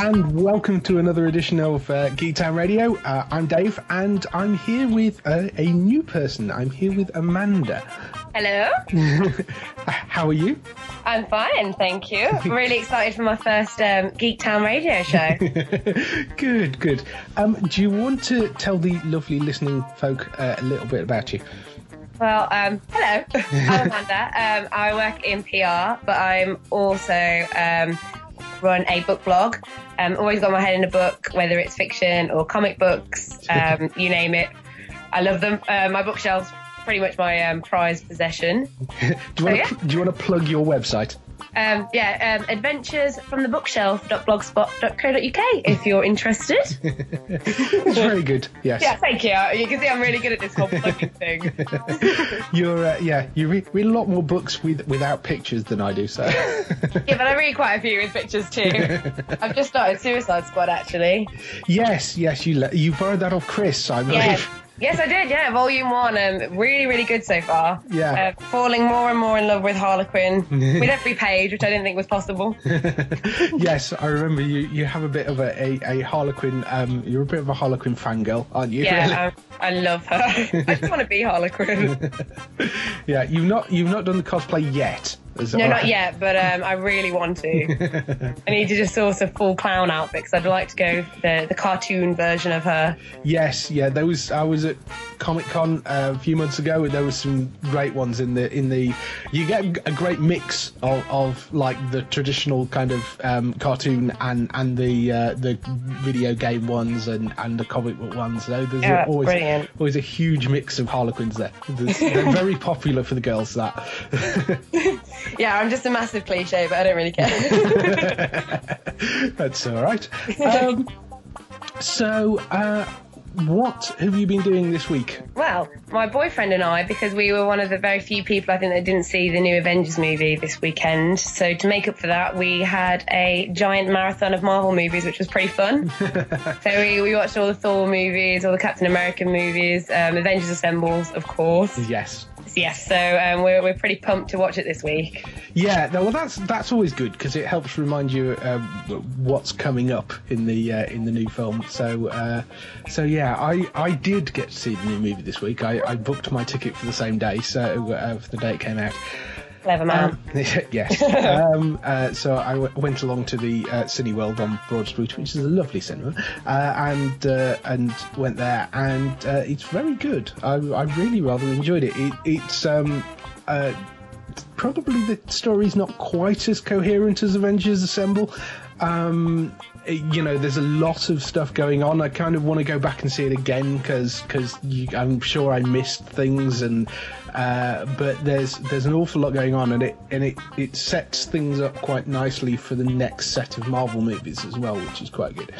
and welcome to another edition of uh, Geek Town Radio. Uh, I'm Dave and I'm here with uh, a new person. I'm here with Amanda. Hello. How are you? I'm fine, thank you. I'm really excited for my first um, Geek Town radio show. good, good. Um, do you want to tell the lovely listening folk uh, a little bit about you? well, um, hello. I'm Amanda. Um, I work in PR, but I'm also um, run a book blog. Um, always got my head in a book, whether it's fiction or comic books, um, you name it. I love them. Uh, my bookshelf's pretty much my um, prized possession. do you want yeah. to do you want to plug your website? Um, yeah, um, adventures from the bookshelf.blogspot.co.uk if you're interested. It's very good. Yes. yeah, thank you. You can see I'm really good at this whole plugging thing. You're uh, yeah. You read, read a lot more books with without pictures than I do. So. Yeah, but I read quite a few with pictures too. I've just started Suicide Squad actually. yes, yes. You le- you borrowed that off Chris, I believe. Yeah. Yes, I did. Yeah, volume one. Um, really, really good so far. Yeah. Uh, falling more and more in love with Harley Quinn with every page, which I didn't think was possible. yes, I remember you. You have a bit of a, a, a Harley Quinn. Um, you're a bit of a Harley Quinn fangirl, aren't you? Yeah, I, I love her. I just want to be Harley Quinn. yeah. You've not you've not done the cosplay yet. Is No, right? not yet, but um, I really want to. I need to just sort of full clown outfit because I'd like to go the the cartoon version of her. Yes, yeah. There was I was at Comic Con uh, a few months ago. and There was some great ones in the in the. You get a great mix of, of like the traditional kind of um, cartoon and and the uh, the video game ones and and the comic book ones. So there's Yeah, always brilliant. always a huge mix of Harley Quinns there. There's- they're very popular for the girls. That. Yeah, I'm just a massive cliche, but I don't really care. That's all right. Um, so, uh, what have you been doing this week? Well, my boyfriend and I, because we were one of the very few people I think that didn't see the new Avengers movie this weekend. So to make up for that, we had a giant marathon of Marvel movies, which was pretty fun. so we, we watched all the Thor movies, all the Captain America movies, um, Avengers Assembles, of course. Yes. Yes, so um, we're, we're pretty pumped to watch it this week. Yeah, no, well, that's that's always good because it helps remind you um, what's coming up in the uh, in the new film. So, uh, so yeah, I, I did get to see the new movie this week. I, I booked my ticket for the same day, so uh, for the day it came out. Clever man. Um, yes. um, uh, so I w- went along to the uh, Cineworld on Broad Street, which is a lovely cinema, uh, and uh, and went there, and uh, it's very good. I, I really rather enjoyed it. it it's um, uh, probably the story's not quite as coherent as Avengers Assemble. Um, you know, there's a lot of stuff going on. I kind of want to go back and see it again because because I'm sure I missed things, and uh, but there's there's an awful lot going on, and it and it it sets things up quite nicely for the next set of Marvel movies as well, which is quite good.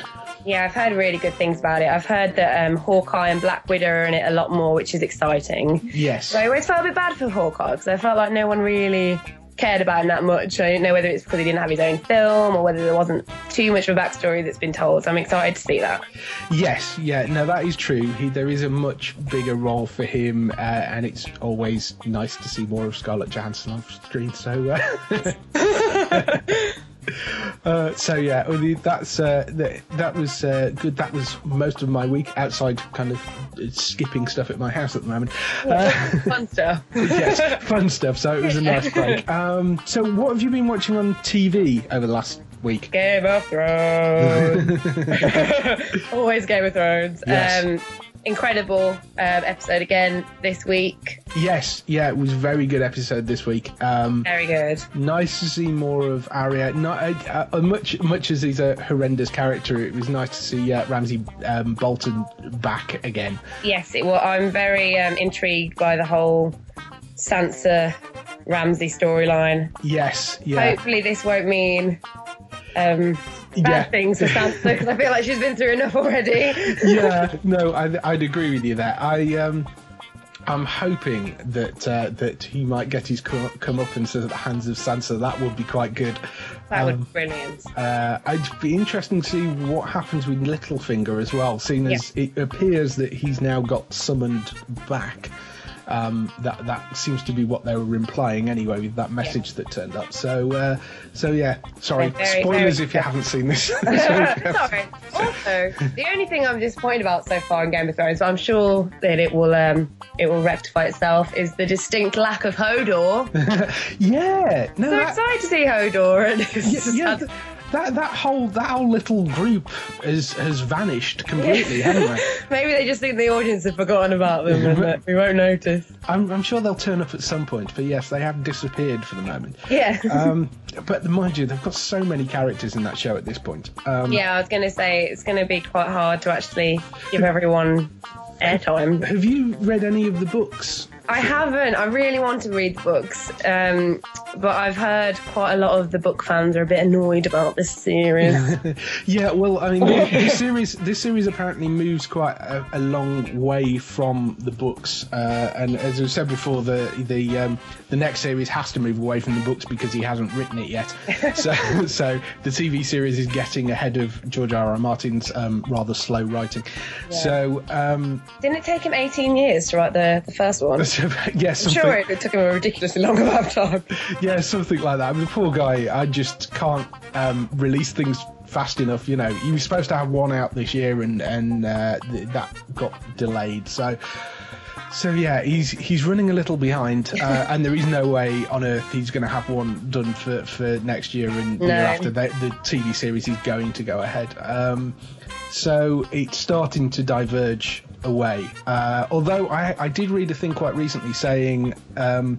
Yeah, I've heard really good things about it. I've heard that um, Hawkeye and Black Widow are in it a lot more, which is exciting. Yes. So I always felt a bit bad for Hawkeye because I felt like no one really cared about him that much. I don't know whether it's because he didn't have his own film or whether there wasn't too much of a backstory that's been told. So I'm excited to see that. Yes, yeah, no, that is true. He, there is a much bigger role for him, uh, and it's always nice to see more of Scarlett Johansson on screen. So, uh, Uh, so yeah, that's uh, that, that was uh, good. That was most of my week outside, kind of skipping stuff at my house at the moment. Uh, Fun stuff. yes, fun stuff. So it was a nice break. Um, so what have you been watching on TV over the last week? Game of Thrones. Always Game of Thrones. Yes. Um, incredible um, episode again this week. Yes, yeah, it was a very good episode this week. Um, Very good. nice to see more of Arya. Not uh, uh, much, much as he's a horrendous character. It was nice to see uh, Ramsay um, Bolton back again. Yes, it was. I'm very um, intrigued by the whole Sansa Ramsay storyline. Yes, yeah, Hopefully, this won't mean um, bad yeah. things for Sansa because I feel like she's been through enough already. yeah, no, I'd, I'd agree with you there. I um, I'm hoping that uh, that he might get his co- comeuppance at the hands of Sansa. That would be quite good. That would Um, be brilliant. Uh, it'd be interesting to see what happens with Littlefinger as well, seeing as it appears that he's now got summoned back. Um, that that seems to be what they were implying anyway with that message that turned up. So uh, so yeah, sorry, very, spoilers very- if you haven't seen this. this. Sorry. Also, the only thing I'm disappointed about so far in Game of Thrones, but I'm sure that it will um, it will rectify itself, is the distinct lack of Hodor. yeah, no, so that- excited to see Hodor, and yeah, that that whole that whole little group has has vanished completely, haven't they? maybe they just think the audience have forgotten about them and that we won't notice. I'm, I'm sure they'll turn up at some point, but yes, they have disappeared for the moment. Yeah. Um, but mind you, they've got so many characters in that show at this point. Um, yeah, I was going to say it's going to be quite hard to actually give everyone airtime. Have you read any of the books? I haven't. I really want to read the books, um, but I've heard quite a lot of the book fans are a bit annoyed about this series. Yeah, well, I mean, this, this series this series apparently moves quite a, a long way from the books, uh, and as I said before, the the um, the next series has to move away from the books because he hasn't written it yet. so so the TV series is getting ahead of George R. R. Martin's um, rather slow writing. So um, Didn't it take him 18 years to write the, the first one? so, yeah, I'm sure it, took him a ridiculously long amount of time. yeah, something like that. I mean, the poor guy, I just can't um, release things fast enough. You know, he was supposed to have one out this year, and and uh, th- that got delayed. So. So yeah, he's he's running a little behind, uh, and there is no way on earth he's going to have one done for, for next year and the year after. The, the TV series is going to go ahead. Um, so it's starting to diverge away. Uh, although I, I did read a thing quite recently saying um,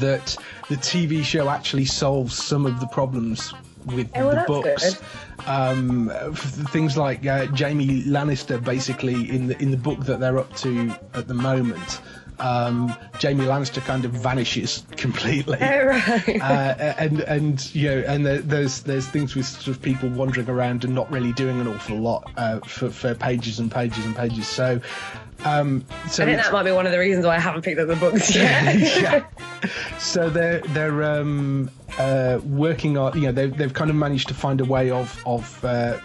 that the TV show actually solves some of the problems with Oh, well, the books. Um, things like uh, Jaime Lannister, basically in the in the book that they're up to at the moment. Um, Jaime Lannister kind of vanishes completely. Oh, right. Uh, and and you know, and there, there's there's things with sort of people wandering around and not really doing an awful lot uh, for for pages and pages and pages. So, um, so I think that might be one of the reasons why I haven't picked up the books yet. yeah. So they're they're um, uh, working on you know they've they've kind of managed to find a way of of uh,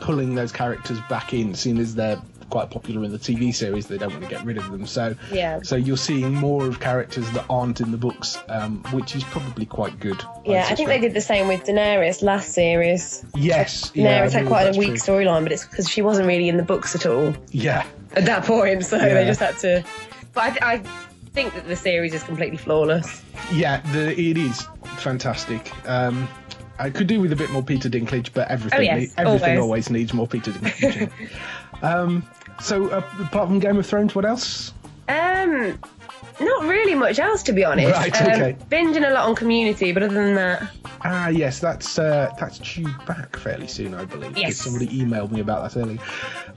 pulling those characters back in, seeing as they're quite popular in the TV series. They don't want to get rid of them. So Yeah. So you're seeing more of characters that aren't in the books, um, which is probably quite good. Yeah, I think they did the same with Daenerys last series. Yes. yeah, I Daenerys had believe quite a weak storyline, but it's because she wasn't really in the books at all Yeah. at that point, so Yeah. they just had to. But I, th- I think that the series is completely flawless. Yeah, the, it is fantastic. Um, I could do with a bit more Peter Dinklage, but everything Oh, yes, everything always. always. needs more Peter Dinklage. um, so, uh, apart from Game of Thrones, what else? Um, not really much else to be honest. Right, um, okay. Binging a lot on Community, but other than that, Ah, yes, that's uh, that's due back fairly soon, I believe. Yes. Somebody emailed me about that earlier.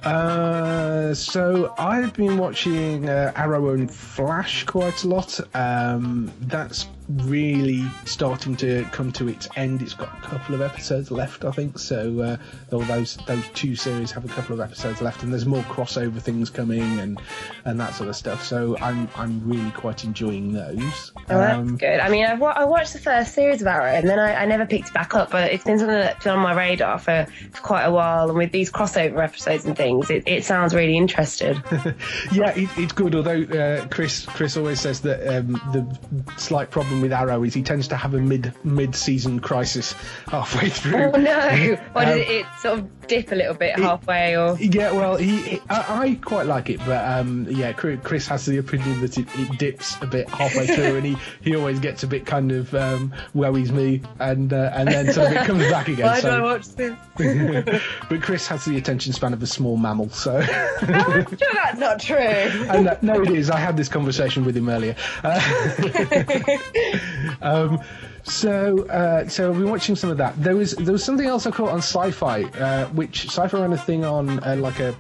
Uh, so I've been watching uh, Arrow and Flash quite a lot. Um, that's really starting to come to its end. It's got a couple of episodes left, I think. So uh, those those two series have a couple of episodes left, and there's more crossover things coming and and that sort of stuff. So I'm I'm really quite enjoying those. oh, that's Um, good. I mean, I've, wa- I watched the first series of Arrow, and then I, I never picked it back up. But it's been something that's been on my radar for, for quite a while. And with these crossover episodes and things, it, it sounds really interested. Yeah, it, it's good. Although uh, Chris Chris always says that um, the slight problem problem with Arrow is he tends to have a mid mid season crisis halfway through. Oh no! Why Um, did it, it sort of dip a little bit halfway, or Yeah, well, he, he- I, I quite like it, but um, yeah, Chris has the opinion that it, it dips a bit halfway through, and he, he always gets a bit kind of um, me, and uh, and then sort of it comes back again. why do I so. watch this? but Chris has the attention span of a small mammal, so. I'm sure that's not true. and uh, no, it is. I had this conversation with him earlier. Uh, um, so, uh, so I've been watching some of that. There was there was something else I caught on Sci-Fi, uh, which Sci-Fi ran a thing on uh, like a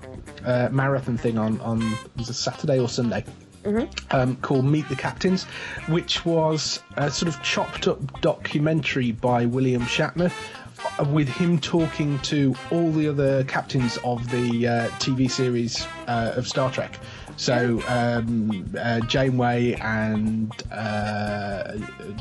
uh, marathon thing on on was it Saturday or Sunday. Um, called Meet the Captains, which was a sort of chopped up documentary by William Shatner, with him talking to all the other captains of the uh, TV series uh, of Star Trek. So um, uh, Janeway and uh,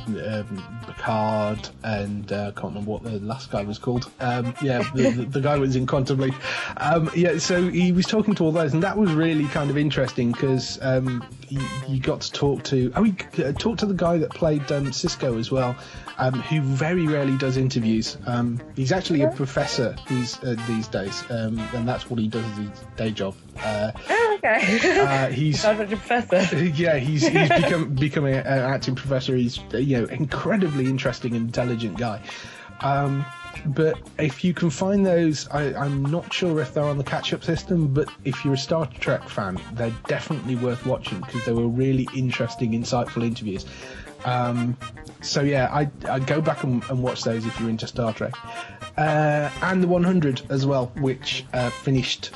um, Picard and uh, I can't remember what the last guy was called. Um, yeah, the, the, the guy was in Quantum Leap. Um, yeah, so he was talking to all those, and that was really kind of interesting because um, you, you got to talk to. Oh, he uh, talked to the guy that played um, Sisko as well, um, who very rarely does interviews. Um, he's actually a professor these uh, these days, um, and that's what he does as his day job. Uh, Oh, okay. uh, he's a professor. yeah, he's he's become becoming an acting professor. He's you know incredibly interesting, intelligent guy. Um, but if you can find those, I, I'm not sure if they're on the catch-up system. But if you're a Star Trek fan, they're definitely worth watching because they were really interesting, insightful interviews. Um, so yeah, I I go back and, and watch those if you're into Star Trek, uh, and the 100 as well, which uh, finished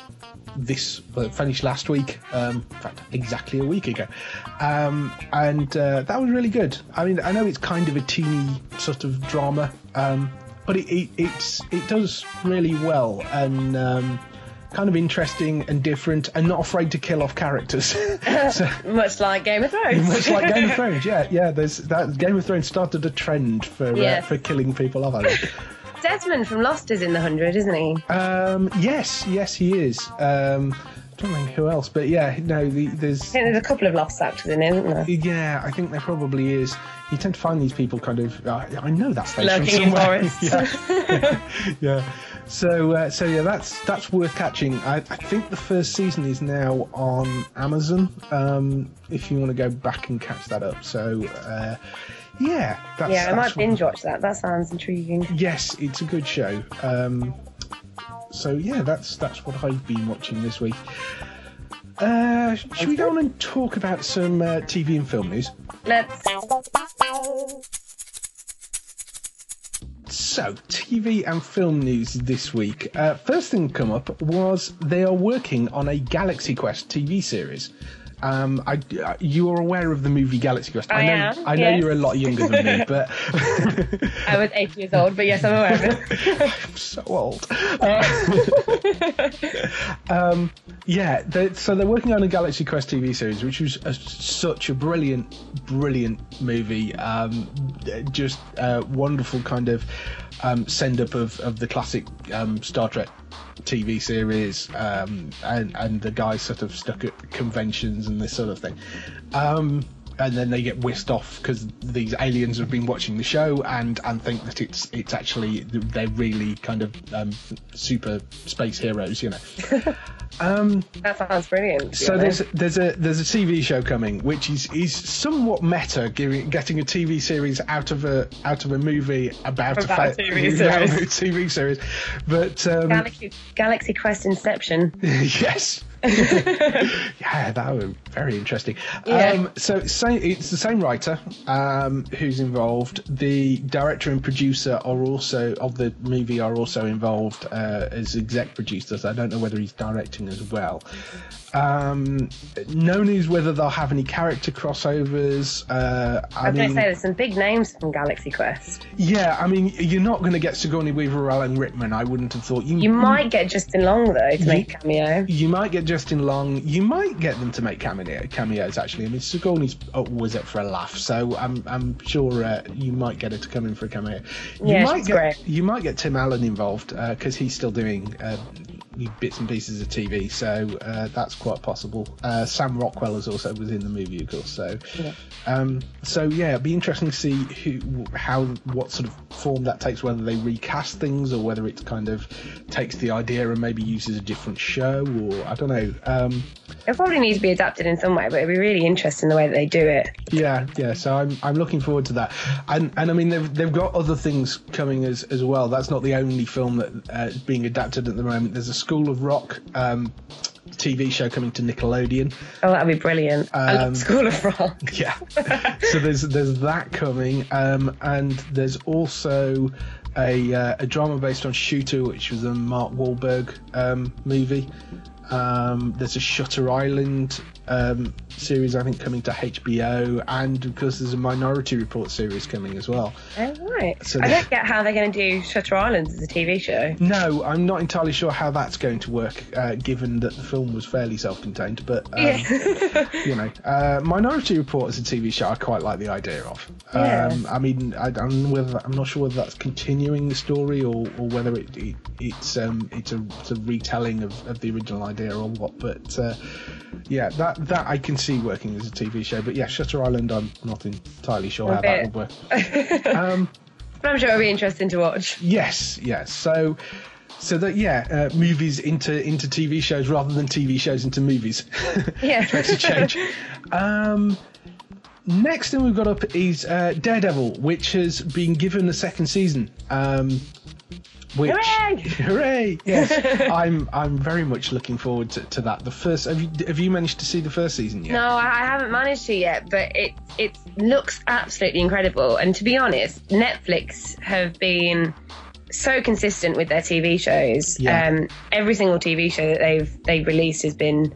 this finished last week. Um, in fact, exactly a week ago, um, and uh, that was really good. I mean, I know it's kind of a teeny sort of drama, um, but it, it it's it does really well and. Kind of interesting and different, and not afraid to kill off characters. so, Much like Game of Thrones. much like Game of Thrones, yeah, yeah. There's that Game of Thrones started a trend for uh, for killing people off. I think. Desmond from Lost is in the hundred, isn't he? Um, yes, yes, he is. Um, don't think who else, but yeah, no, the, there's. I think there's a couple of Lost actors in it, isn't there? Yeah, I think there probably is. You tend to find these people kind of. Uh, I know that face from Lurking in somewhere. forests. yeah. yeah. So, uh, so yeah, that's that's worth catching. I, I think the first season is now on Amazon. Um, if you want to go back and catch that up, so uh, yeah, that's, yeah, I might binge watch that. That sounds intriguing. Yes, it's a good show. Um, so yeah, that's that's what I've been watching this week. Uh, should we go on and talk about some uh, TV and film news? Let's. So, TV and film news this week. Uh, first thing to come up was they are working on a Galaxy Quest TV series. Um, I, uh, you are aware of the movie Galaxy Quest. I know, am, I know yes. you're a lot younger than me, but I was eight years old, but yes, I'm aware of it. I'm so old. Uh, um, yeah, they, so they're working on a Galaxy Quest TV series, which was a, such a brilliant, brilliant movie. Um, just a wonderful kind of um, send up of, of the classic um, Star Trek TV series, um, and and the guys sort of stuck at conventions and this sort of thing. Um, and then they get whisked off because these aliens have been watching the show and and think that it's it's actually they're really kind of um, super space heroes, you know. um, That sounds brilliant. so there's there's a there's a TV show coming which is is somewhat meta, giving getting a TV series out of a out of a movie about, About a fa- TV series. a TV series, but um, Galaxy, Galaxy Quest Inception. yes. yeah, that was very interesting. Yeah. Um, so same, it's the same writer um, who's involved. The director and producer are also of the movie are also involved uh, as exec producers. I don't know whether he's directing as well. Um, no news whether they'll have any character crossovers. Uh, I I was going to say there's some big names from Galaxy Quest. yeah, I mean, you're not going to get Sigourney Weaver or Alan Rickman. I wouldn't have thought. You You might get Justin Long though to make a cameo. You might get Justin Long. You might get them to make cameo, cameos. Actually, I mean, Sigourney's always up for a laugh, so I'm I'm sure uh, you might get her to come in for a cameo. You Yeah, might get great. you might get Tim Allen involved because he's still doing uh, bits and pieces of TV, so uh, that's quite possible. Uh, Sam Rockwell is also within the movie, of course. So, Yeah. um, so yeah, it'd be interesting to see who, how, what sort of form that takes. Whether they recast things or whether it kind of takes the idea and maybe uses a different show, or I don't know. Um, It probably needs to be adapted in some way, but it'd be really interesting the way that they do it. Yeah, yeah. So I'm I'm looking forward to that, and and I mean they've they've got other things coming as as well. That's not the only film that uh, being adapted at the moment. There's a School of Rock um, TV show coming to Nickelodeon. Oh, that'd be brilliant. I Um, love School of Rock. Yeah. so there's there's that coming, um, and there's also a uh, a drama based on Shooter, which was a Mark Wahlberg um, movie. Um, there's a Shutter Island um, series, I think, coming to HBO, and of course there's a Minority Report series coming as well. Oh, right. So I don't get how they're going to do Shutter Island as a TV show. No, I'm not entirely sure how that's going to work, uh, given that the film was fairly self-contained. But um, Yeah. you know, uh, Minority Report as a TV show, I quite like the idea of. Yeah. Um, I mean, I, I'm whether I'm not sure whether that's continuing the story or, or whether it, it it's um it's a, it's a retelling of, of the original idea or what. But uh, yeah, that that I can see working as a TV show. But yeah, Shutter Island, I'm not entirely sure A how bit. that would work. um, But I'm sure it'll be interesting to watch. Yes, yes. So, so that yeah, uh, movies into into TV shows rather than TV shows into movies. Yeah. makes a change. Um, next thing we've got up is uh, Daredevil, which has been given a second season. Um, which, Hooray! hooray! Yes, I'm I'm very much looking forward to, to that. The first have you have you managed to see the first season yet? No, I haven't managed to yet, but it it looks absolutely incredible. And to be honest, Netflix have been so consistent with their TV shows. Yeah. Um, every single TV show that they've they've released has been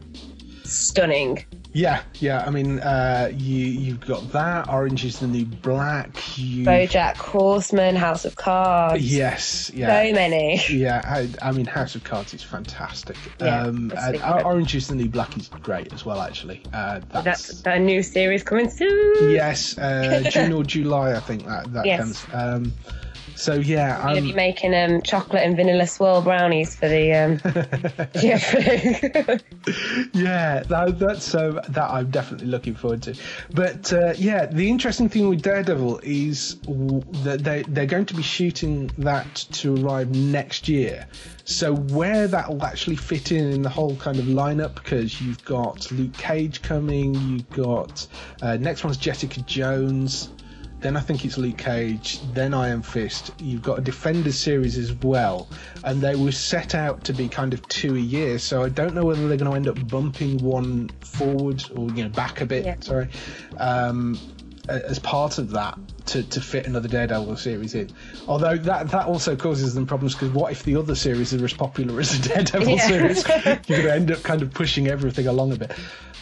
stunning. Yeah, yeah. I mean, uh, you you've got that. Orange is the New Black. You BoJack Horseman, House of Cards, Yes, yeah. so many. Yeah, I, I mean, House of Cards is fantastic. Yeah, um, and. Orange is the New Black is great as well, actually. Uh, that's, That's a new series coming soon. yes, uh, June or July, I think that that Yes. comes. Um, so yeah, I'm gonna be um, making um, chocolate and vanilla swirl brownies for the um, yeah. yeah, that, that's uh, that I'm definitely looking forward to. But uh, yeah, the interesting thing with Daredevil is that they they're going to be shooting that to arrive next year. So where that will actually fit in in the whole kind of lineup, because you've got Luke Cage coming, you've got uh, next one's Jessica Jones. Then I think it's Luke Cage, then Iron Fist. You've got a Defenders series as well, and they were set out to be kind of two a year. So I don't know whether they're going to end up bumping one forward or you know back a bit. Yeah. Sorry, um, as part of that to, to fit another Daredevil series in. Although that that also causes them problems because what if the other series are as popular as the Daredevil Yeah. series? You're going to end up kind of pushing everything along a bit.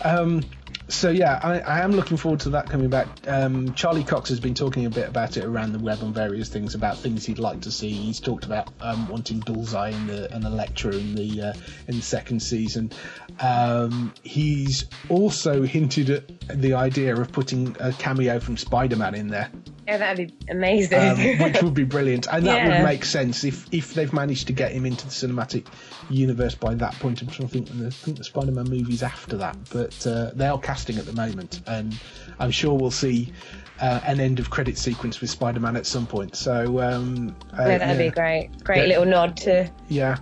Um, so yeah, I, I am looking forward to that coming back. Um, Charlie Cox has been talking a bit about it around the web on various things about things he'd like to see. He's talked about um, wanting Bullseye and, the, and Elektra in the uh, in the second season. Um, he's also hinted at the idea of putting a cameo from Spider-Man in there yeah, that'd be amazing. um, which would be brilliant, and that Yeah. would make sense if if they've managed to get him into the cinematic universe by that point. I'm trying to think, I think the Spider-Man movies after that, but uh, they are casting at the moment, and I'm sure we'll see. Uh, an end of credit sequence with Spider-Man at some point. So um, uh, yeah, that'd yeah. be great. Great little nod to. Yeah.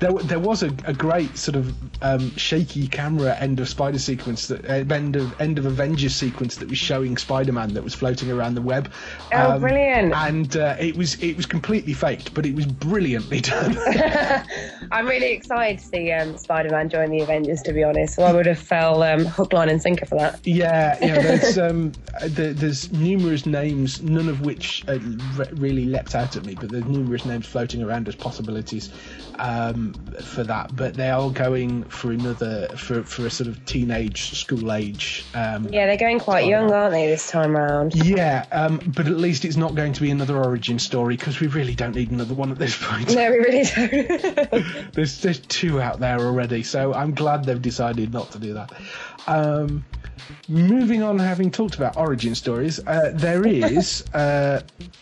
There, there was a, a great sort of um, shaky camera end of Spider sequence that uh, end of end of Avengers sequence that was showing Spider-Man that was floating around the web. Um, Oh, brilliant. And uh, it was it was completely faked, but it was brilliantly done. I'm really excited to see um, Spider-Man join the Avengers. To be honest, so I would have fell um, hook, line, and sinker for that. yeah, yeah. There's um, there, there's numerous names, none of which uh, re- really leapt out at me, but there's numerous names floating around as possibilities um, for that. But they are going for another for for a sort of teenage school age. Um, Yeah, they're going quite young, aren't they, this time round? Yeah, um, but at least it's not going to be another origin story because we really don't need another one at this point. No, we really don't. There's there's two out there already, so I'm glad they've decided not to do that. Um, moving on, having talked about origin stories, uh, there is uh,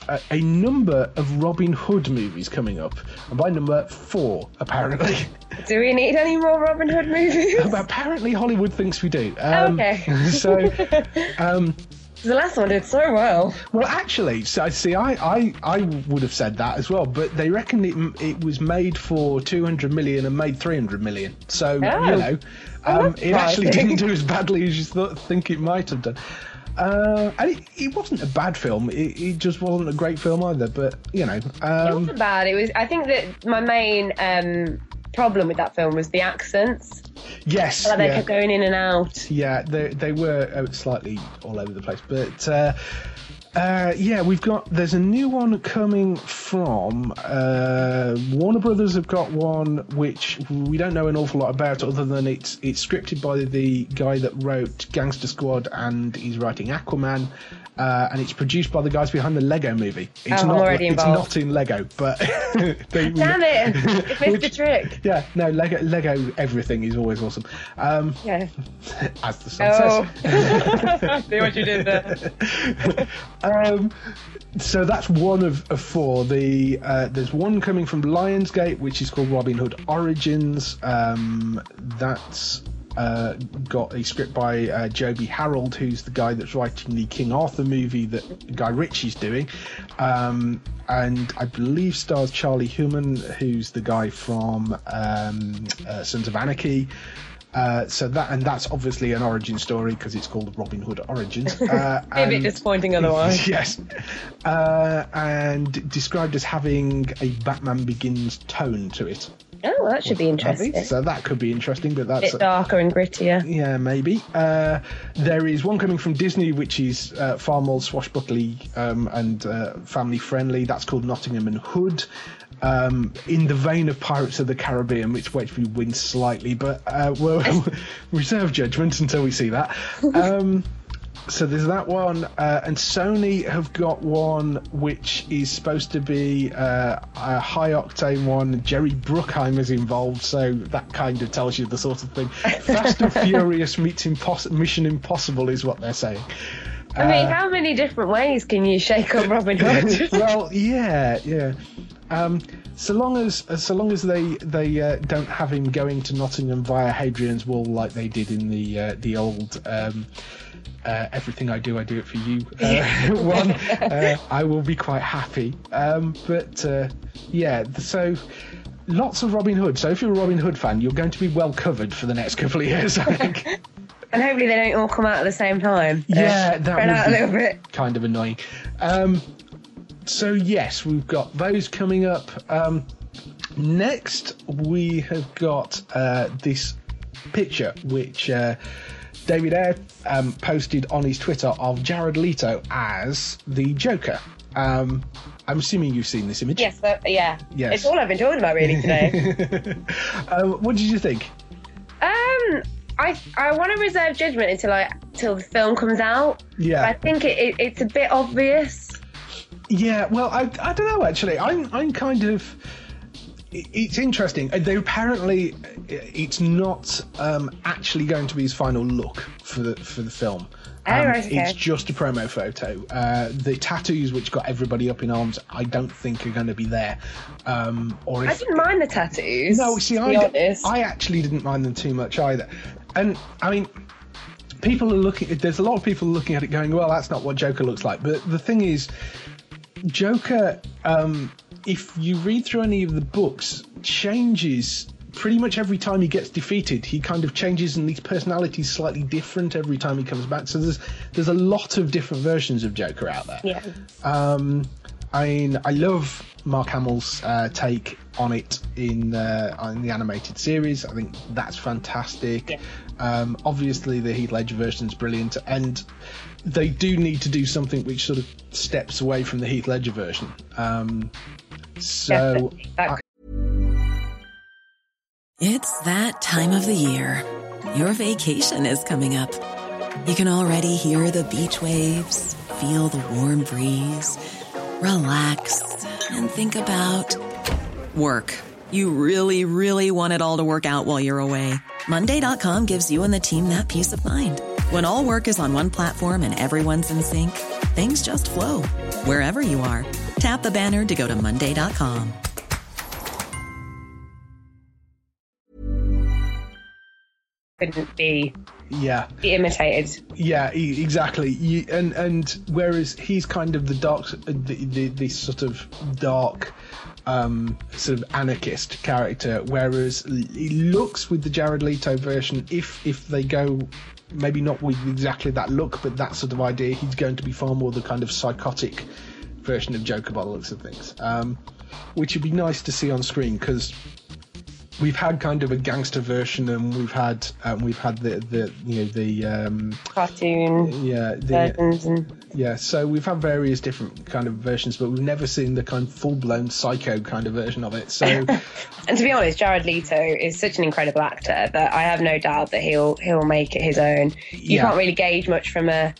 a, a number of Robin Hood movies coming up, and by number four, apparently. Do we need any more Robin Hood movies? apparently, Hollywood thinks we do. Um, okay. so, um, the last one did so well. Well, actually, so see, I, I, I would have said that as well, but they reckon it, it was made for 200 million and made 300 million. So, Oh. you know, Oh, um, it actually didn't do as badly as you thought, think it might have done. Uh, and it, it wasn't a bad film. It, it just wasn't a great film either. But you know, It um, wasn't bad. It was. I think that my main um, problem with that film was the accents. yes, Like they yeah. kept going in and out. Yeah, they they were uh, slightly all over the place, but uh, uh, yeah, we've got there's a new one coming from uh, Warner Brothers. Have got one which we don't know an awful lot about, other than it's it's scripted by the guy that wrote Gangster Squad and he's writing Aquaman. Uh, and it's produced by the guys behind the Lego Movie. It's Oh, not. already it's involved. not in Lego, but they, Damn it! It missed the trick. Yeah, no, Lego, Lego, everything is always awesome. Um, Yeah. as the sun Oh. says. See what you did there. um, so that's one of, of four. The uh, there's one coming from Lionsgate, which is called Robin Hood Origins. Um, that's uh, got a script by uh, Joby Harold, who's the guy that's writing the King Arthur movie that Guy Ritchie's doing, um, and I believe stars Charlie Hunnam, who's the guy from um, uh, Sons of Anarchy. Uh, so that and that's obviously an origin story because it's called Robin Hood Origins. Uh, a bit disappointing otherwise. yes. Uh, and described as having a Batman Begins tone to it. Oh, that should be interesting. So that could be interesting, but A that's bit darker and grittier. yeah, maybe. Uh, there is one coming from Disney, which is uh, far more swashbuckly um, and uh, family friendly. That's called Nottingham and Hood. Um, in the vein of Pirates of the Caribbean, which makes me wince slightly, but uh, we'll reserve judgment until we see that. Um, so there's that one, uh, and Sony have got one which is supposed to be uh, a high octane one. Jerry Bruckheimer's involved, so that kind of tells you the sort of thing. Fast and Furious meets Impos- Mission Impossible is what they're saying. I mean, how many different ways can you shake up Robin Hood? well, yeah, yeah. Um, so long as so long as they they uh, don't have him going to Nottingham via Hadrian's Wall like they did in the uh, the old. Um, uh, everything I do, I do it for you. Uh, one, uh, I will be quite happy. Um, but uh, yeah, so lots of Robin Hood. So if you're a Robin Hood fan, you're going to be well covered for the next couple of years, I think. and hopefully they don't all come out at the same time. Uh, Yeah, that would be- a little bit. kind of annoying. Um, so yes, we've got those coming up. Um, next, we have got uh, this picture which uh, David Ayer um, posted on his Twitter of Jared Leto as the Joker. Um, I'm assuming you've seen this image. Yes, but, yeah. Yes. It's all I've been talking about really today. um, what did you think? um, I I want to reserve judgment until I till the film comes out. Yeah. I think it, it, it's a bit obvious. Yeah, well, I, I don't know actually. I'm I'm kind of. It's interesting. Uh, They apparently it's not um, actually going to be his final look for the for the film. Oh, Um, right, okay. It's just a promo photo. Uh, the tattoos which got everybody up in arms, I don't think are going to be there. Um, or I didn't mind the tattoos. no, see, I. I actually didn't mind them too much either. And I mean, people are looking. There's a lot of people looking at it going, "Well, that's not what Joker looks like." But the thing is, Joker, um, if you read through any of the books, changes pretty much every time he gets defeated. He kind of changes, and his personality is slightly different every time he comes back. So there's there's a lot of different versions of Joker out there. yeah. Um, I mean, I love Mark Hamill's uh, take on it in uh, on the animated series. I think that's fantastic. Yeah. Um, obviously, the Heath Ledger version is brilliant, and they do need to do something which sort of steps away from the Heath Ledger version. Um, so, That I- It's that time of the year. Your vacation is coming up. You can already hear the beach waves, feel the warm breeze, relax, and think about work. You really, really want it all to work out while you're away. Monday.com gives you and the team that peace of mind. When all work is on one platform and everyone's in sync, things just flow wherever you are. Tap the banner to go to Monday.com. Couldn't be, Yeah, be imitated. yeah, e- exactly. You, and and whereas he's kind of the dark, the, the, the sort of dark, um, sort of anarchist character, whereas he looks with the Jared Leto version, if if they go. Maybe not with exactly that look, but that sort of idea. He's going to be far more the kind of psychotic version of Joker by the looks of things, um, which would be nice to see on screen because we've had kind of a gangster version, and we've had um, we've had the the you know the um, Cartoon yeah the, versions and yeah. So we've had various different kind of versions, but we've never seen the kind of full blown psycho kind of version of it. So And to be honest, Jared Leto is such an incredible actor that I have no doubt that he'll he'll make it his own. You Yeah. can't really gauge much from a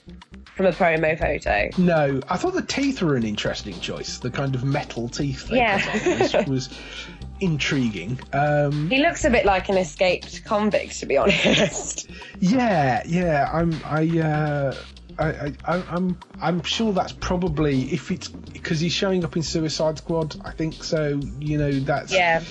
from a promo photo. no, I thought the teeth were an interesting choice. The kind of metal teeth Yeah. was, intriguing. Um, He looks a bit like an escaped convict, to be honest. Yeah, yeah. I'm. I. Uh, I, I, I- I'm. I'm sure that's probably if it's because he's showing up in Suicide Squad. I think so. You know, that's yeah,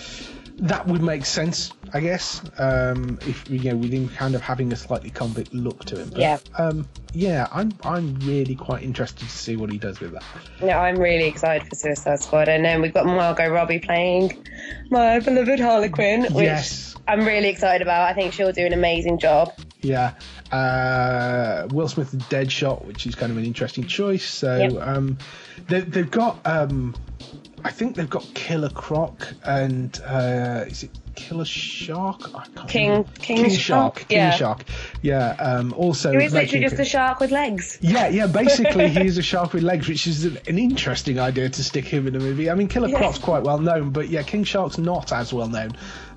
that would make sense. I guess. Um, if you know, with him kind of having a slightly convict look to him. But, Yeah. Um. Yeah. I'm. I'm really quite interested to see what he does with that. no, I'm really excited for Suicide Squad, and then we've got Margot Robbie playing my beloved Harley Quinn, which Yes. I'm really excited about. I think she'll do an amazing job. Yeah. Uh, Will Smith is Deadshot, which is kind of an interesting choice. So Yep. um, they, they've got, um, I think they've got Killer Croc and uh, is it Killer Shark? I can't King-. King King Shark? King Yeah. Shark. Yeah. Um, also, Who is literally just a shark with legs. yeah, yeah. Basically, he's a shark with legs, which is an, an interesting idea to stick him in a movie. I mean, Killer Yeah. Croc's quite well known, but yeah, King Shark's not as well known.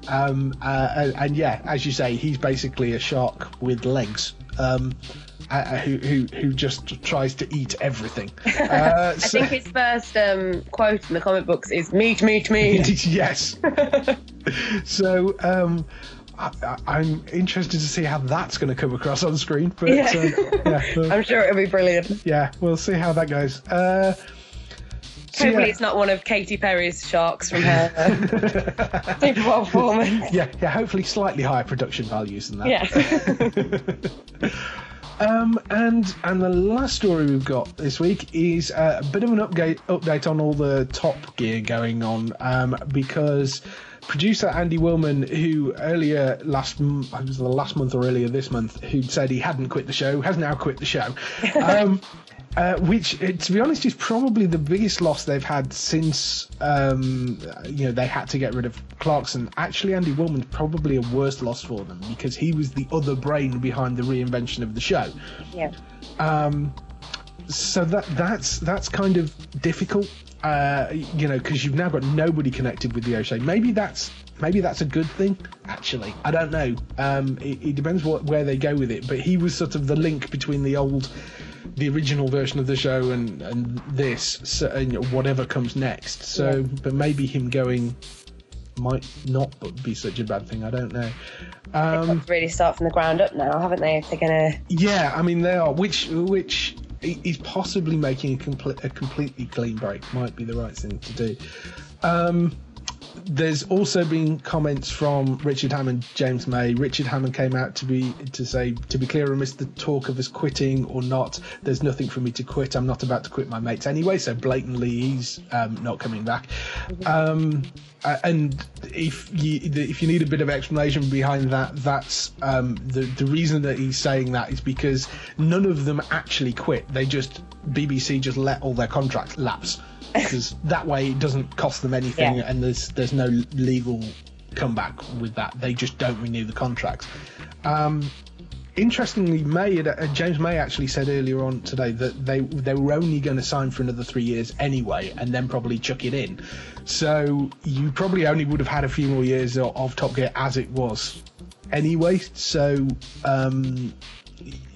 Um, uh, and, and yeah, as you say, he's basically a shark with legs. Um, uh, uh, who, who who just tries to eat everything? Uh, I think his first um, quote in the comic books is "meat, meat, meat." yes. so um, I, I- I'm interested to see how that's going to come across on screen. But Yeah. uh, yeah, well, I'm sure it'll be brilliant. yeah, we'll see how that goes. Uh, so, Hopefully, yeah. it's not one of Katy Perry's sharks from her Super Bowl performance. yeah, yeah. Hopefully, slightly higher production values than that. Yeah. Um, and and the last story we've got this week is uh, a bit of an update update on all the Top Gear going on um, because producer Andy Wilman, who earlier last it was the last month or earlier this month, who said he hadn't quit the show, has now quit the show. Um, Uh, which, uh, to be honest, is probably the biggest loss they've had since um, you know they had to get rid of Clarkson. Actually, Andy Wilman's probably a worse loss for them because he was the other brain behind the reinvention of the show. yeah. Um, So that that's that's kind of difficult, uh, you know, because you've now got nobody connected with the O'Shea. Maybe that's maybe that's a good thing. Actually, I don't know. Um, it, it depends what where they go with it. But he was sort of the link between the old, the original version of the show and and this, so, and whatever comes next. So, but maybe him going might not be such a bad thing. I don't know. Um, to really start from the ground up now, haven't they? If they're gonna. yeah, I mean they are, which which is possibly making a, complete, a completely clean break. Might be the right thing to do. Um, there's also been comments from Richard Hammond, James May. Richard Hammond came out to be to say, to be clear, amidst the talk of us quitting or not, there's nothing for me to quit. I'm not about to quit my mates anyway. So blatantly, he's um, not coming back. Um, and if you if you need a bit of explanation behind that, that's um, the the reason that he's saying that is because none of them actually quit. They just BBC just let all their contracts lapse because that way it doesn't cost them anything, Yeah. and there's there's no legal comeback with that. They just don't renew the contracts. Um, interestingly, May uh, James May actually said earlier on today that they they were only going to sign for another three years anyway, and then probably chuck it in. So you probably only would have had a few more years of, of Top Gear as it was anyway. So um,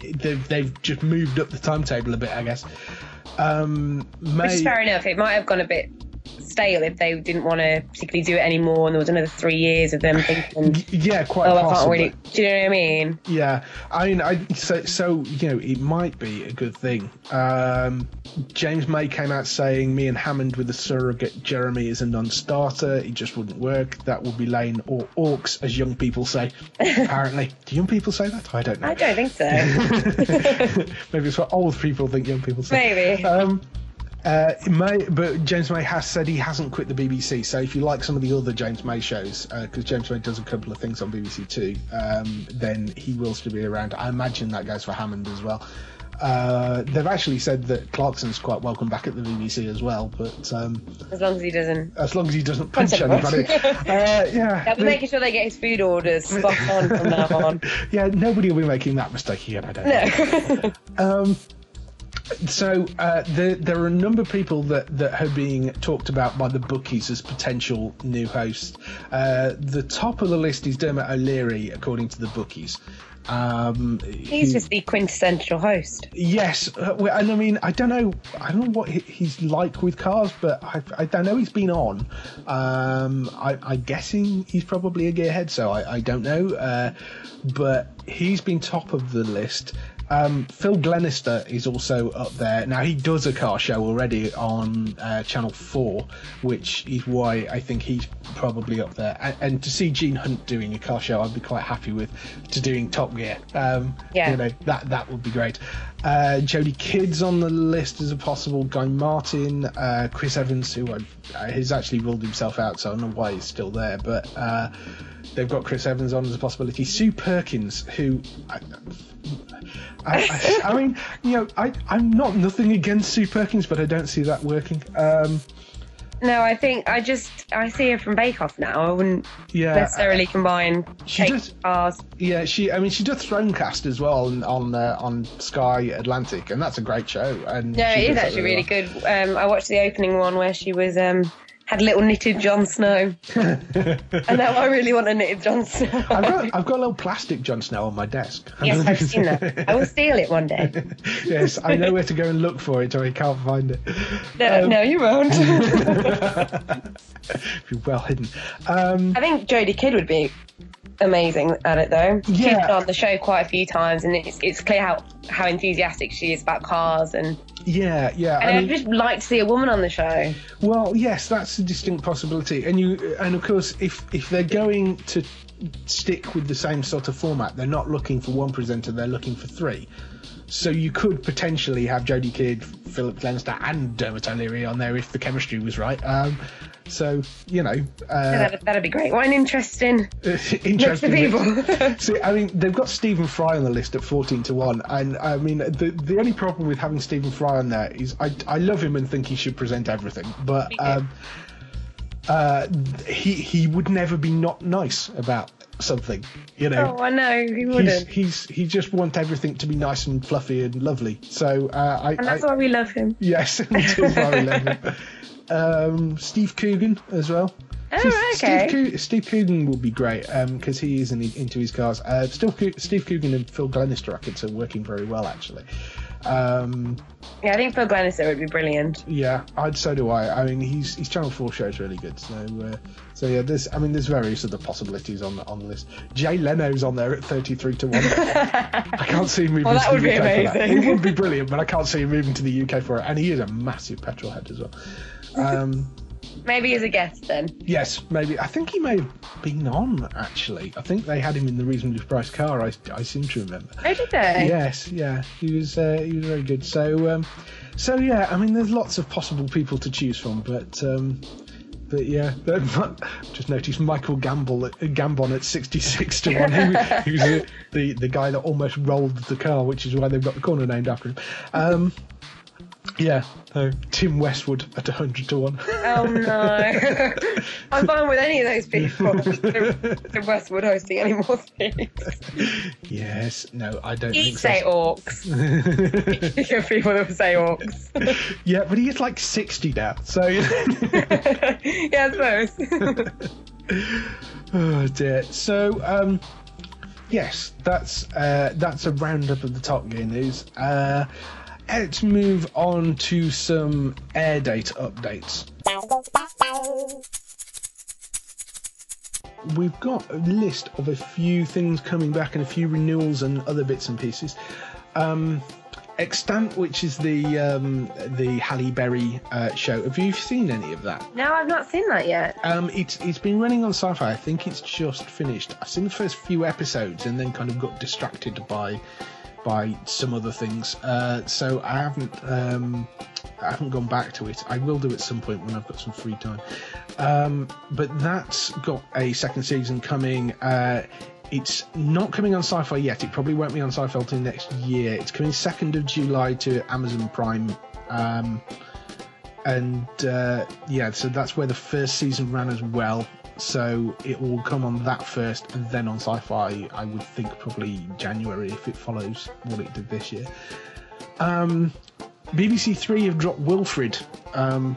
they've they've just moved up the timetable a bit, I guess. Um, Which is fair enough. It might have gone a bit stale if they didn't want to particularly do it anymore, and there was another three years of them thinking, Yeah, quite "Oh, I can't really." Do you know what I mean? Yeah, I mean, I so, so you know, it might be a good thing. Um, James May came out saying me and Hammond with the surrogate Jeremy is a non-starter. It just wouldn't work. That would be lane or orcs, as young people say. Apparently, do young people say that? I don't know. I don't think so. Maybe it's what old people think young people say. Maybe. Um, uh, May, but James May has said he hasn't quit the BBC. So if you like some of the other James May shows, because James May does a couple of things on BBC Two, um, then he will still be around. I imagine that goes for Hammond as well. Uh, they've actually said that Clarkson's quite welcome back at the BBC as well, but um, as long as he doesn't. as long as he doesn't punch anybody, uh, yeah, I'll be making sure they get his food orders spot on from now on. yeah, nobody will be making that mistake again. I don't. think. No. Um, so uh, there, there are a number of people that, that are being talked about by the bookies as potential new hosts. Uh, the top of the list is Dermot O'Leary, according to the bookies. Um, He's who- just the quintessential host. Yes, uh, and I mean, I don't know, I don't know what he's like with cars, but I, I don't know he's been on. Um, I, I'm guessing he's probably a gearhead, so I, I don't know. Uh, but he's been top of the list. Um, Phil Glenister is also up there. Now he does a car show already on uh, Channel Four, which is why I think he's probably up there. And, and to see Gene Hunt doing a car show, I'd be quite happy with. To doing Top Gear, um, Yeah. you know, that that would be great. Uh, Jodie Kidd's on the list as a possible. Guy Martin, uh, Chris Evans, who I've, uh, has actually ruled himself out, so I don't know why he's still there. But uh, they've got Chris Evans on as a possibility. Sue Perkins, who. I, I, I, I mean, you know, I, I'm not nothing against Sue Perkins, but I don't see that working. Um, No, I think I just I see her from Bake Off now. I wouldn't yeah, necessarily combine She does- bars. Yeah, she. I mean, she does Thronecast as well on on, uh, on Sky Atlantic, and that's a great show. And No, it is actually really well. good. Um, I watched the opening one where she was um, had little knitted Jon Snow, and now I really want a knitted Jon Snow. I've got I've got a little plastic Jon Snow on my desk. yes, I've seen that. I will steal it one day. yes, I know where to go and look for it, or I can't find it. No, Um, no, you won't. Be well hidden. Um, I think Jodie Kidd would be amazing at it though. Yeah. She's been on the show quite a few times, and it's it's clear how how enthusiastic she is about cars, and yeah, yeah. and I mean, would just like to see a woman on the show. well, yes, that's a distinct possibility. And you, and of course, if if they're going to stick with the same sort of format, they're not looking for one presenter; they're looking for three. So you could potentially have Jodie Kidd, Philip Glenister, and Dermot O'Leary on there if the chemistry was right. Um, so you know, uh, that'd, that'd be great. What an interesting interesting. people. See, I mean, they've got Stephen Fry on the list at fourteen to one, and I mean, the the only problem with having Stephen Fry on there is I I love him and think he should present everything, but um, uh, he he would never be not nice about something, you know. oh, I know he wouldn't, he's he just want everything to be nice and fluffy and lovely. So uh, I, and that's I why we love him. yes, until Barry Levin. Um, Steve Coogan as well. Oh, Steve- okay. Steve, Coo- Steve Coogan will be great um because he is in, into his cars. Uh, Steve, Coo- Steve Coogan and Phil Glenister, I could say, working very well actually. Um, Yeah, I think Phil Glenister would be brilliant. yeah, I'd so do I. I mean, he's his Channel Four show is really good. So, uh, so yeah, there's I mean, there's various other possibilities on the on the list. Jay Leno's on there at thirty three to one. I can't see him moving Well, that to would the be UK for that. amazing. It would be brilliant, but I can't see him moving to the UK for it. And he is a massive petrol head as well. Um, Maybe as a guest then. yes, maybe. I think he may have been on actually. I think they had him in the reasonably priced car. I, I seem to remember. Oh, did they? Yes, yeah, he was uh, he was very good. So um, so yeah, I mean, there's lots of possible people to choose from, but um, but yeah, just noticed Michael Gamble at, Gambon at 66 to one. He, he was the, the the guy that almost rolled the car, which is why they've got the corner named after him. Um, yeah, so Tim Westwood at 100 to one. Oh no. I'm fine with any of those people. The Westwood hosting any more things. yes, no, I don't He'd think say so. orcs. You people that would say orcs. Yeah, but he is like 60 now, so. yeah, I suppose. Oh dear. So, um, yes, that's uh, that's a roundup of the Top Gear news. Uh, let's move on to some air date updates. We've got a list of a few things coming back and a few renewals and other bits and pieces. Um, Extant, which is the um, the Halle Berry uh, show. Have you seen any of that? No, I've not seen that yet. Um, it's it's been running on Sci-Fi. I think it's just finished. I've seen the first few episodes and then kind of got distracted by by some other things. Uh, so I haven't um, I haven't gone back to it. I will do at some point when I've got some free time. Um, but that's got a second season coming. Uh, it's not coming on Sci-Fi yet. It probably won't be on Sci-Fi until next year. It's coming second of July to Amazon Prime. Um, and uh, yeah, so that's where the first season ran as well. So it will come on that first, and then on Sci-Fi. I would think probably January if it follows what it did this year. Um, BBC Three have dropped Wilfred, um,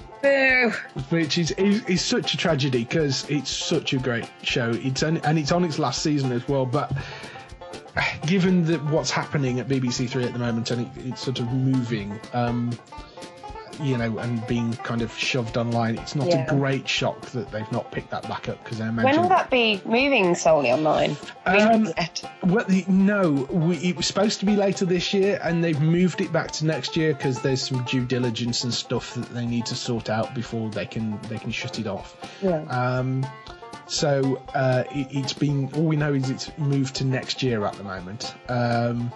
which is, is is such a tragedy because it's such a great show. It's on, and it's on its last season as well. But given that what's happening at BBC Three at the moment, and it, it's sort of moving, um, you know, and being kind of shoved online, it's not Yeah. a great shock that they've not picked that back up because I imagine. When will that be moving solely online? Um, Well, no, we, it was supposed to be later this year, and they've moved it back to next year because there's some due diligence and stuff that they need to sort out before they can they can shut it off. Yeah. Um, so uh, it, it's been all we know is it's moved to next year at the moment. Um,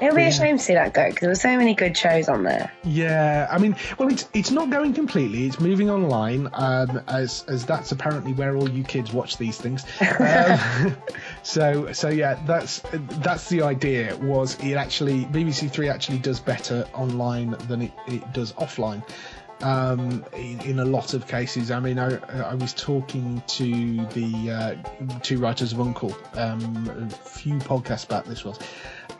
It'll be yeah. a shame to see that go because there were so many good shows on there. yeah, I mean, well, it's it's not going completely. It's moving online, um, as as that's apparently where all you kids watch these things. Um, so so yeah, that's that's the idea. Was it actually BBC Three actually does better online than it, it does offline. Um, in, in a lot of cases, I mean, I, I was talking to the uh, two writers of Uncle um, a few podcasts back. This was,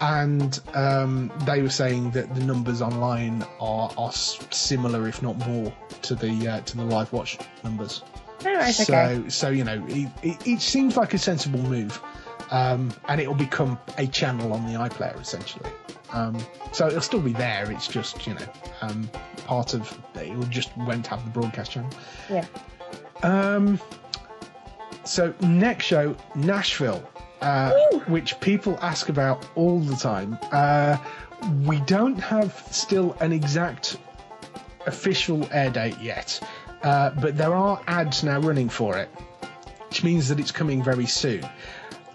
and um, they were saying that the numbers online are, are similar, if not more, to the uh, to the live watch numbers. Right, so okay. so you know, it, it, it seems like a sensible move, um, and it will become a channel on the iPlayer essentially. Um, so it'll still be there. It's just you know um, part of it. will just won't have the broadcast channel. Yeah. Um, so next show, Nashville, uh, which people ask about all the time. Uh, we don't have still an exact official air date yet, uh, but there are ads now running for it, which means that it's coming very soon.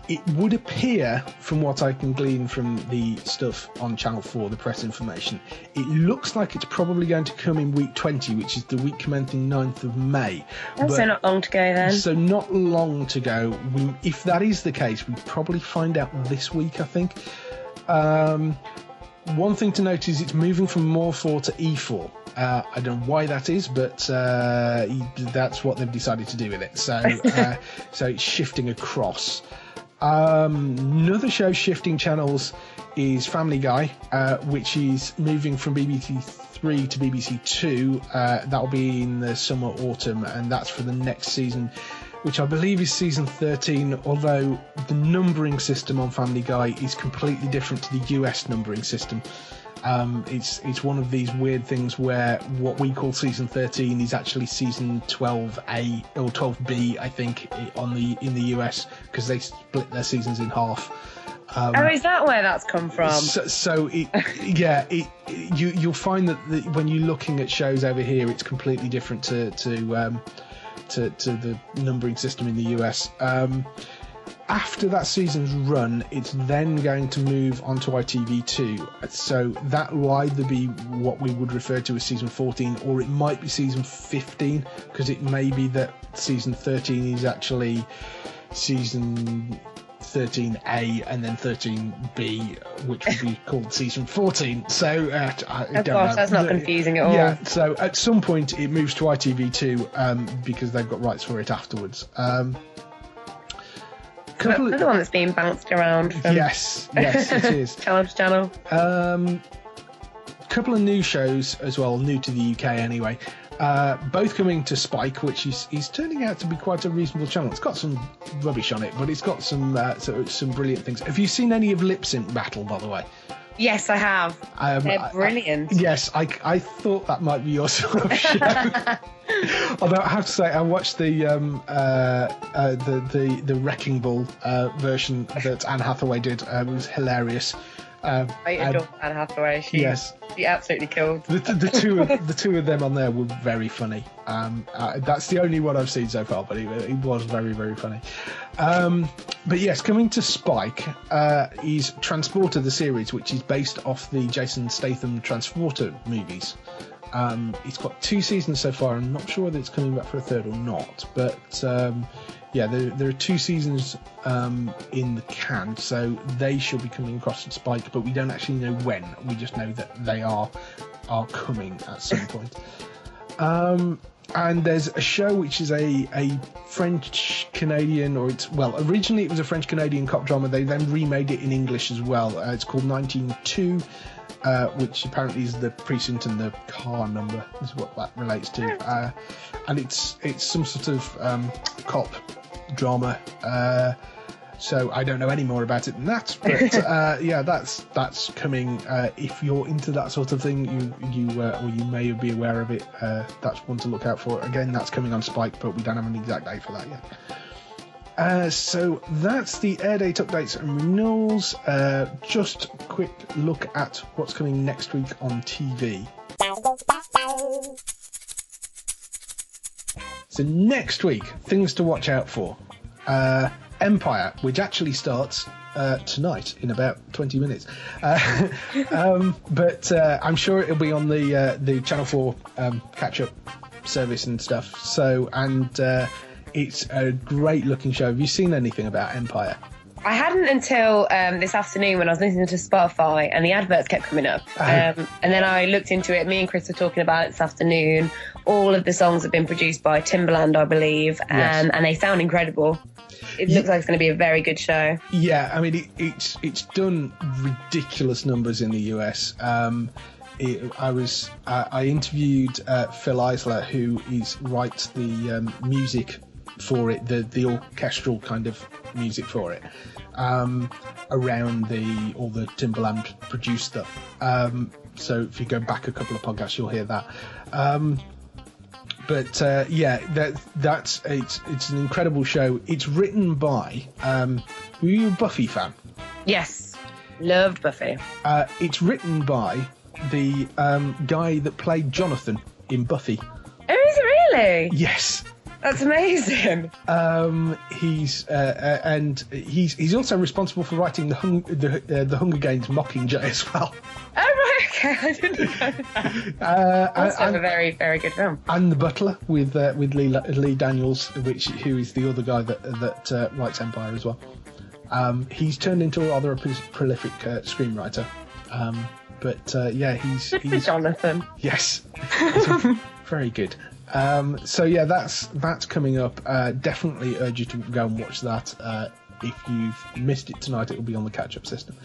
It would appear, from what I can glean from the stuff on Channel 4, the press information, it looks like it's probably going to come in week 20, which is the week commencing 9th of May. Also, But- not long to go then. so not long to go. We, if that is the case, we probably find out this week. I think. Um, one thing to note is it's moving from More 4 to E4. Uh, I don't know why that is, but uh, that's what they've decided to do with it. So, uh, so it's shifting across. Um, another show shifting channels is Family Guy, uh, which is moving from BBC Three to BBC Two. Uh, that'll be in the summer autumn, and that's for the next season, which I believe is season 13. Although the numbering system on Family Guy is completely different to the US numbering system. Um, it's it's one of these weird things where what we call season 13 is actually season 12A or 12B, I think, on the in the US because they split their seasons in half. Um, oh, is that where that's come from? so, so it, yeah, it, you you'll find that the, when you're looking at shows over here, it's completely different to to um, to, to the numbering system in the US. Um, after that season's run, it's then going to move on to ITV2. So that will either be what we would refer to as season 14, or it might be season 15, because it may be that season 13 is actually season 13A and then 13B, which would be called season 14. So uh, I Oh don't gosh, know. that's not confusing at all. Yeah, so at some point it moves to ITV2 um, because they've got rights for it afterwards. Um, couple Another one that's being bounced around from yes, yes, it is. to channel. Um, couple of new shows as well, new to the UK anyway. Uh, both coming to Spike, which is, is turning out to be quite a reasonable channel. It's got some rubbish on it, but it's got some uh, so, some brilliant things. Have you seen any of Lip Sync Battle, by the way? Yes, I have. Um, They're I- I- brilliant. yes, I, I thought that might be your sort of show. Although I have to say, I watched the um, uh, uh, the the the Wrecking Ball uh, version that Anne Hathaway did. Uh, it was hilarious. Uh, I adore Anne Hathaway. She, Yes. she absolutely killed. the, the, the two of, the two of them on there were very funny. Um, uh, that's the only one I've seen so far, but it, it was very very funny. Um, but yes, coming to Spike, uh, is Transporter the series, which is based off the Jason Statham Transporter movies. Um, it's got two seasons so far. I'm not sure whether it's coming back for a third or not, but um, yeah, there, there are two seasons um, in the can, so they should be coming across at Spike, but we don't actually know when. We just know that they are are coming at some point. Um, and there's a show which is a, a French Canadian, or it's well, originally it was a French Canadian cop drama. They then remade it in English as well. Uh, it's called 192, uh, which apparently is the precinct and the car number is what that relates to. Uh, and it's it's some sort of um, cop drama. Uh, so I don't know any more about it than that, but uh, yeah, that's that's coming. Uh, if you're into that sort of thing, you you uh, or you may be aware of it. Uh, that's one to look out for. Again, that's coming on Spike, but we don't have an exact date for that yet. Uh, so that's the air date updates and renewals. Uh, just quick look at what's coming next week on TV. So next week, things to watch out for. Uh, Empire, which actually starts uh, tonight in about 20 minutes. Uh, um, but uh, I'm sure it'll be on the uh, the Channel 4 um, catch up service and stuff. So, and uh, it's a great looking show. Have you seen anything about Empire? I hadn't until um, this afternoon when I was listening to Spotify and the adverts kept coming up. Oh. Um, and then I looked into it. Me and Chris were talking about it this afternoon. All of the songs have been produced by Timbaland, I believe, um, Yes. and they sound incredible. It looks like it's going to be a very good show. Yeah, I mean it, it's it's done ridiculous numbers in the US. Um, it, I was uh, I interviewed uh, Fil Eisler, who is writes the um, music for it, the the orchestral kind of music for it, um, around the all the Timbaland produced stuff. Um, so if you go back a couple of podcasts, you'll hear that. Um, but uh, yeah, that that's it's it's an incredible show. It's written by. Um, were you a Buffy fan? Yes, loved Buffy. Uh, it's written by the um, guy that played Jonathan in Buffy. Oh, is it really? Yes. That's amazing. Um, he's uh, uh, and he's he's also responsible for writing the hung, the, uh, the Hunger Games Mockingjay as well. Oh, right, okay. I didn't know that. Uh, That's and, a very, very good film. and the Butler with uh, with Lee, Lee Daniels, which who is the other guy that that uh, writes Empire as well. Um, he's turned into a rather a prolific uh, screenwriter. Um, but uh, yeah, he's, Good he's Jonathan. Yes, very good. Um, so yeah, that's that's coming up. Uh, definitely urge you to go and watch that. Uh, if you've missed it tonight, it will be on the catch-up system.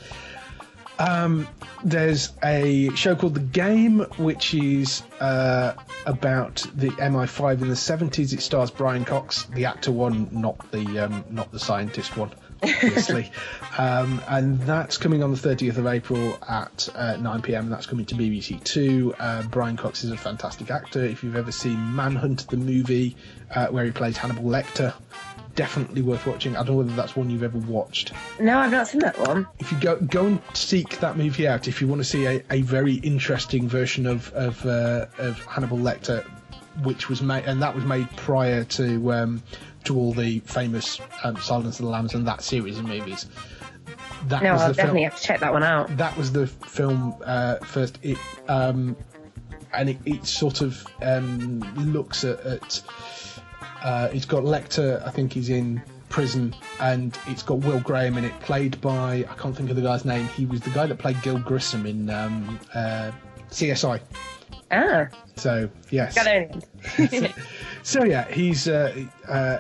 Um, there's a show called The Game, which is uh, about the MI5 in the 70s. It stars Brian Cox, the actor one, not the um, not the scientist one, obviously. um, and that's coming on the 30th of April at uh, 9 p.m. That's coming to BBC Two. Uh, Brian Cox is a fantastic actor. If you've ever seen Manhunt, the movie uh, where he plays Hannibal Lecter, definitely worth watching. I don't know whether that's one you've ever watched No, I've not seen that one. if you go go and seek that movie out, if you want to see a, a very interesting version of of, uh, of Hannibal Lecter, which was made and that was made prior to um, to all the famous um, Silence of the Lambs and that series of movies. That No, was I'll the definitely film. have to check that one out. That was the film uh, first. It um, and it, it sort of um, looks at. at uh, it's got Lecter, I think he's in prison, and it's got Will Graham in it, played by I can't think of the guy's name. He was the guy that played Gil Grissom in um, uh, CSI. Ah, So yes, got it. so yeah, he's uh, uh,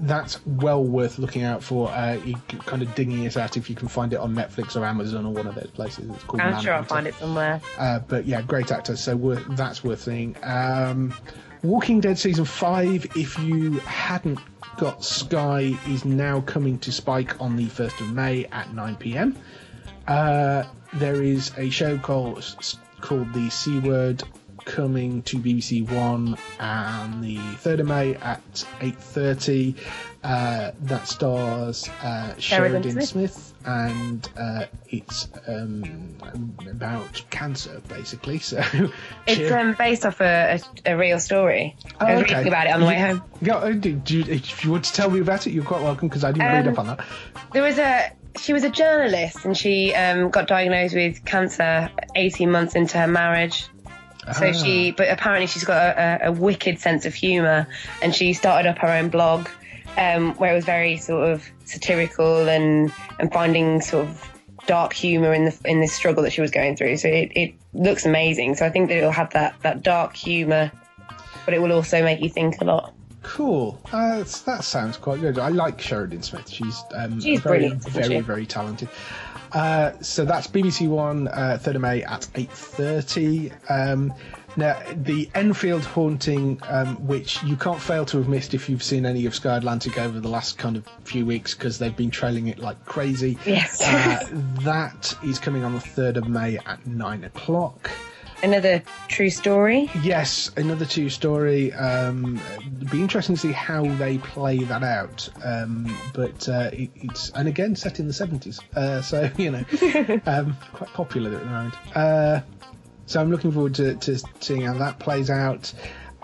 that's well worth looking out for. Uh, you kind of digging it out if you can find it on Netflix or Amazon or one of those places. It's called. I'm sure I'll find it somewhere. Uh, but yeah, great actor. So worth, that's worth seeing. Um, Walking Dead season five. If you hadn't got Sky, is now coming to Spike on the first of May at 9 p.m. Uh, there is a show called called the C Word coming to BBC One on the 3rd of May at 8.30. Uh, that stars uh, Sheridan, Sheridan Smith. and uh, it's um, about cancer, basically. So It's um, based off a, a, a real story. I was Oh, okay. reading about it on the way home. Yeah, do you, if you want to tell me about it, you're quite welcome because I didn't read Um, up on that. There was a she was a journalist and she um, got diagnosed with cancer 18 months into her marriage. So Ah. she, but apparently she's got a, a, wicked sense of humour, and she started up her own blog, um, where it was very sort of satirical and and finding sort of dark humour in the in this struggle that she was going through. So it, it looks amazing. So I think that it'll have that that dark humour, but it will also make you think a lot. Cool. Uh, that sounds quite good. I like Sheridan Smith. She's um, She's very, brilliant, very, very talented. Uh, so that's BBC One, uh, 3rd of May at 8.30. Um, now, the Enfield haunting, um, which you can't fail to have missed if you've seen any of Sky Atlantic over the last kind of few weeks because they've been trailing it like crazy. Yes. Uh, that is coming on the 3rd of May at 9 o'clock. Another true story. Yes, another true story. Um, it'd be interesting to see how they play that out. Um, but uh, it, it's and again set in the seventies, uh, so you know, um, quite popular at the moment. Uh, so I'm looking forward to, to seeing how that plays out.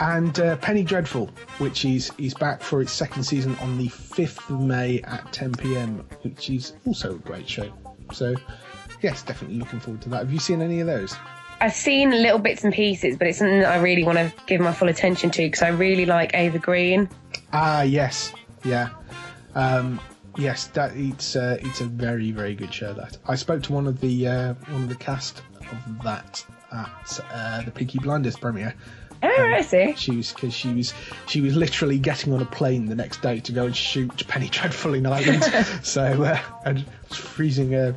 And uh, Penny Dreadful, which is is back for its second season on the fifth of May at 10 p.m., which is also a great show. So yes, definitely looking forward to that. Have you seen any of those? I've seen little bits and pieces, but it's something that I really want to give my full attention to because I really like Eva Green. Ah, yes, yeah, um, yes. That it's uh, it's a very very good show. That I spoke to one of the uh, one of the cast of that at uh, the Peaky Blinders premiere. Oh, I see. She was because she was she was literally getting on a plane the next day to go and shoot Penny Dreadful in Ireland. so uh, and freezing uh,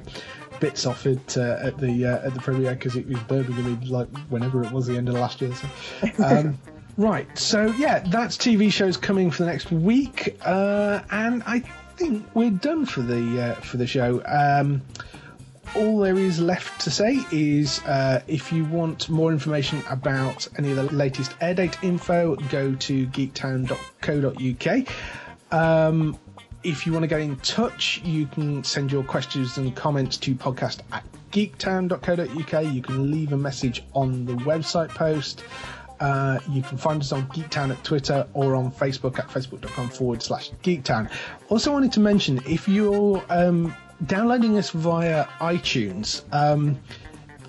bits off it uh, at the uh, at the premiere because it was Birmingham like whenever it was the end of last year. So. Um, right, so yeah, that's TV shows coming for the next week, uh, and I think we're done for the uh, for the show. Um, all there is left to say is uh, if you want more information about any of the latest air date info, go to geektown.co.uk. Um, if you want to get in touch, you can send your questions and comments to podcast at geektown.co.uk. You can leave a message on the website post. Uh, you can find us on Geektown at Twitter or on Facebook at facebook.com forward slash Geektown. Also, wanted to mention if you're um, downloading us via iTunes, um,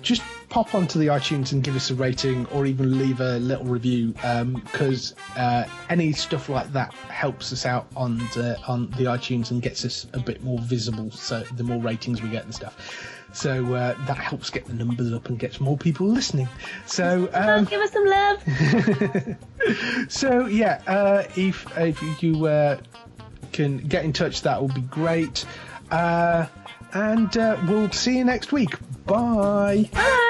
just pop onto the iTunes and give us a rating or even leave a little review because uh, any stuff like that helps us out on the, on the iTunes and gets us a bit more visible. So the more ratings we get and stuff. So uh, that helps get the numbers up and gets more people listening. So um, Give us some love. so yeah, uh, if if you uh, can get in touch, that would be great. And uh, we'll see you next week. Bye. Bye.